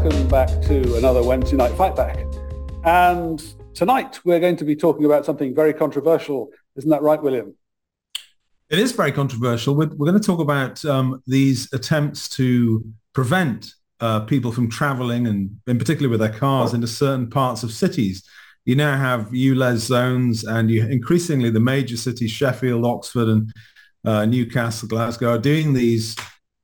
welcome back to another Wednesday Night Fight Back. And tonight we're going to be talking about something very controversial. Isn't that right, William? It is very controversial. We're, we're going to talk about um, these attempts to prevent uh, people from traveling and in particular with their cars into certain parts of cities. You now have ULEZ zones and you increasingly the major cities, Sheffield, Oxford and uh, Newcastle, Glasgow are doing these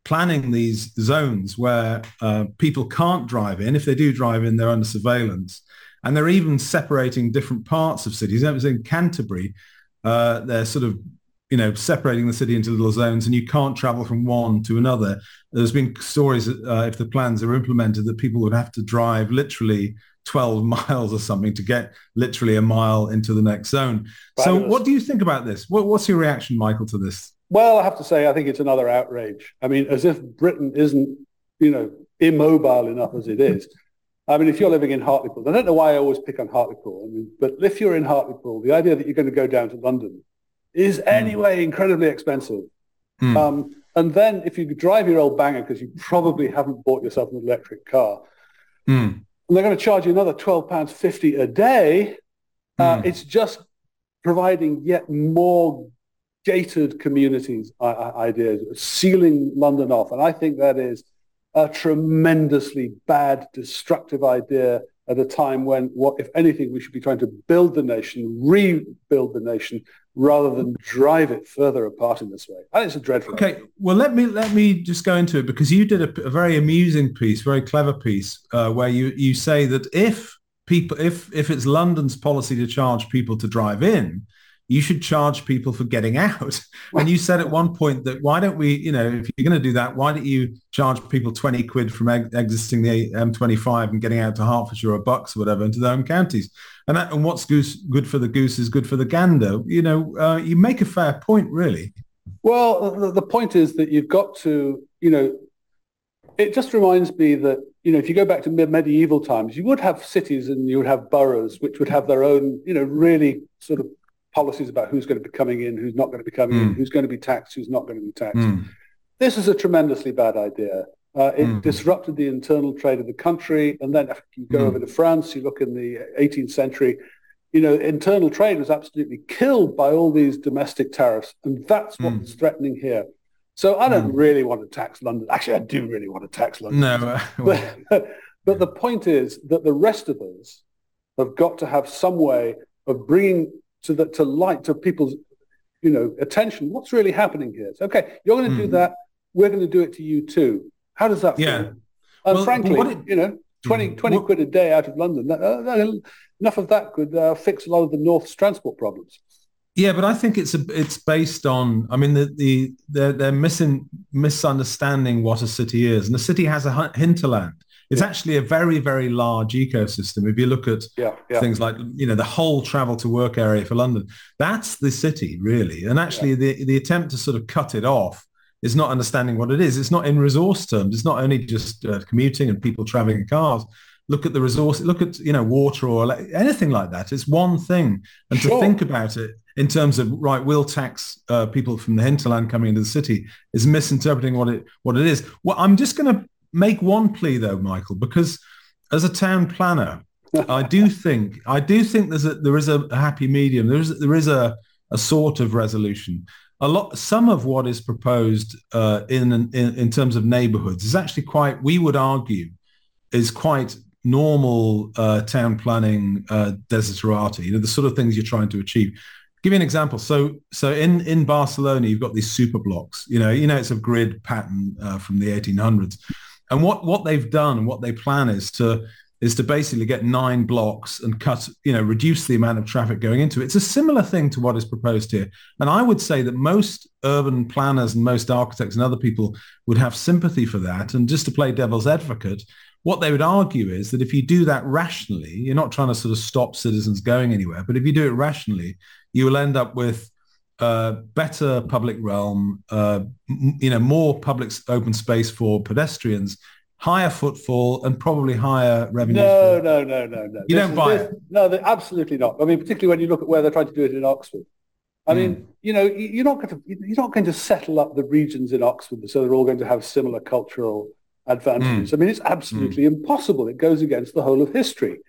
planning these zones where uh, people can't drive in. If they do drive in, they're under surveillance. And they're even separating different parts of cities. In Canterbury, uh, they're sort of, you know, separating the city into little zones and you can't travel from one to another. There's been stories, uh, if the plans are implemented, that people would have to drive literally 12 miles or something to get literally a mile into the next zone. Fabulous. So what do you think about this? What, what's your reaction, Michael, to this? Well, I have to say, I think it's another outrage. I mean, as if Britain isn't, you know, immobile enough as it is. I mean, if you're living in Hartlepool, I don't know why I always pick on Hartlepool. I mean, but if you're in Hartlepool, the idea that you're going to go down to London is hmm. anyway mm. incredibly expensive. Mm. Um, and then if you drive your old banger because you probably haven't bought yourself an electric car, mm. and they're going to charge you another twelve pounds fifty a day, uh, hmm. it's just providing yet more gated communities ideas, sealing London off. And I think that is a tremendously bad, destructive idea at a time when, what if anything, we should be trying to build the nation, rebuild the nation, rather than drive it further apart in this way. I think it's a dreadful. Okay, idea. well let me let me just go into it because you did a, a very amusing piece, very clever piece, uh, where you you say that if people if if it's London's policy to charge people to drive in, you should charge people for getting out. And you said at one point that why don't we, you know, if you're going to do that, why don't you charge people 20 quid from exiting the M25 and getting out to Hertfordshire or Bucks or whatever into their own counties? And, that, and what's goose, good for the goose is good for the gander. You know, uh, you make a fair point, really. Well, the, the point is that you've got to, you know, it just reminds me that you know, if you go back to medieval times, you would have cities and you would have boroughs which would have their own, you know, really sort of policies about who's going to be coming in, who's not going to be coming mm. in, hmm. who's going to be taxed, who's not going to be taxed. Mm. This is a tremendously bad idea. Uh, it mm. disrupted the internal trade of the country. And then if you go hmm. over to France, you look in the 18th century, you know, internal trade was absolutely killed by all these domestic tariffs. And that's what's hmm. threatening here. So I don't really want to tax London. Actually, I do really want to tax London. No. but, but the point is that the rest of us have got to have some way of bringing to the, to light to people's you know attention what's really happening here it's okay you're going to mm. do hmm. that we're going to do it to you too how does that yeah. feel and well, frankly it, you know 20, hmm. 20 what, quid a day out of london that, uh, that, enough of that could uh, fix a lot of the north's transport problems yeah, but I think it's a, it's based on. I mean, the the they're, they're missing misunderstanding what a city is, and a city has a hinterland. It's yeah. actually a very, very large ecosystem. If you look at yeah, yeah. things like, you know, the whole travel to work area for London, that's the city really. And actually the, the attempt to sort of cut it off is not understanding what it is. It's not in resource terms. It's not only just uh, commuting and people traveling in cars. Look at the resource, look at, you know, water or anything like that. It's one thing. And sure. to think about it in terms of, right, we'll tax uh, people from the hinterland coming into the city is misinterpreting what it, what it is. Well, I'm just going to make one plea though, Michael, because as a town planner, I do think I do think there's a there is a happy medium. There is there is a a sort of resolution. A lot some of what is proposed uh, in, in in terms of neighbourhoods is actually quite we would argue is quite normal uh, town planning uh, desiderata. You know the sort of things you're trying to achieve. Give you an example. So so in in Barcelona you've got these super blocks. You know you know it's a grid pattern uh, from the 1800s and what what they've done what they plan is to is to basically get nine blocks and cut, you know, reduce the amount of traffic going into it. It's a similar thing to what is proposed here. And I would say that most urban planners and most architects and other people would have sympathy for that. And just to play devil's advocate, what they would argue is that if you do that rationally, you're not trying to sort of stop citizens going anywhere, but if you do it rationally, you will end up with uh, better public realm, uh, m- you know, more public open space for pedestrians, higher footfall, and probably higher revenue. No, no, no, no, no. You this don't is, buy this, it? No, absolutely not. I mean, particularly when you look at where they're trying to do it in Oxford. I mm. mean, you know, you're not going to you're not going to settle up the regions in Oxford so they're all going to have similar cultural advantages. Mm. I mean, it's absolutely mm. impossible. It goes against the whole of history.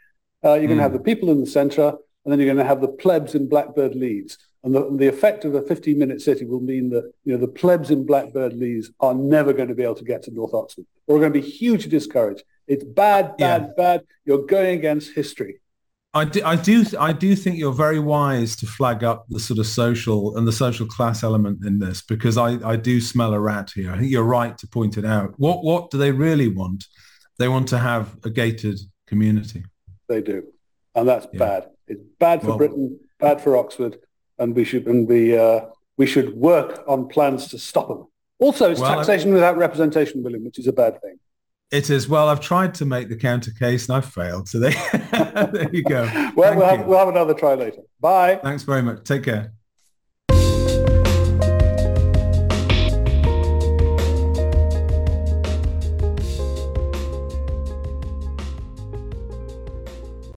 Uh, you're going to have the people in the centre, and then you're going to have the plebs in Blackbird Leys. And the, the effect of a 15-minute city will mean that you know the plebs in Blackbird Leys are never going to be able to get to North Oxford, or are going to be hugely discouraged. It's bad, bad, yeah. bad. You're going against history. I do, I do, I do think you're very wise to flag up the sort of social and the social class element in this because I, I do smell a rat here. I think you're right to point it out. What, what do they really want? They want to have a gated community. They do, and that's yeah. bad. It's bad for well, Britain, bad for Oxford, and we should and we uh, we should work on plans to stop them. Also, it's well, taxation I, without representation, William, which is a bad thing. It is. Well, I've tried to make the counter case and I've failed. So there, there you go. well, we'll have, we'll have another try later. Bye. Thanks very much. Take care.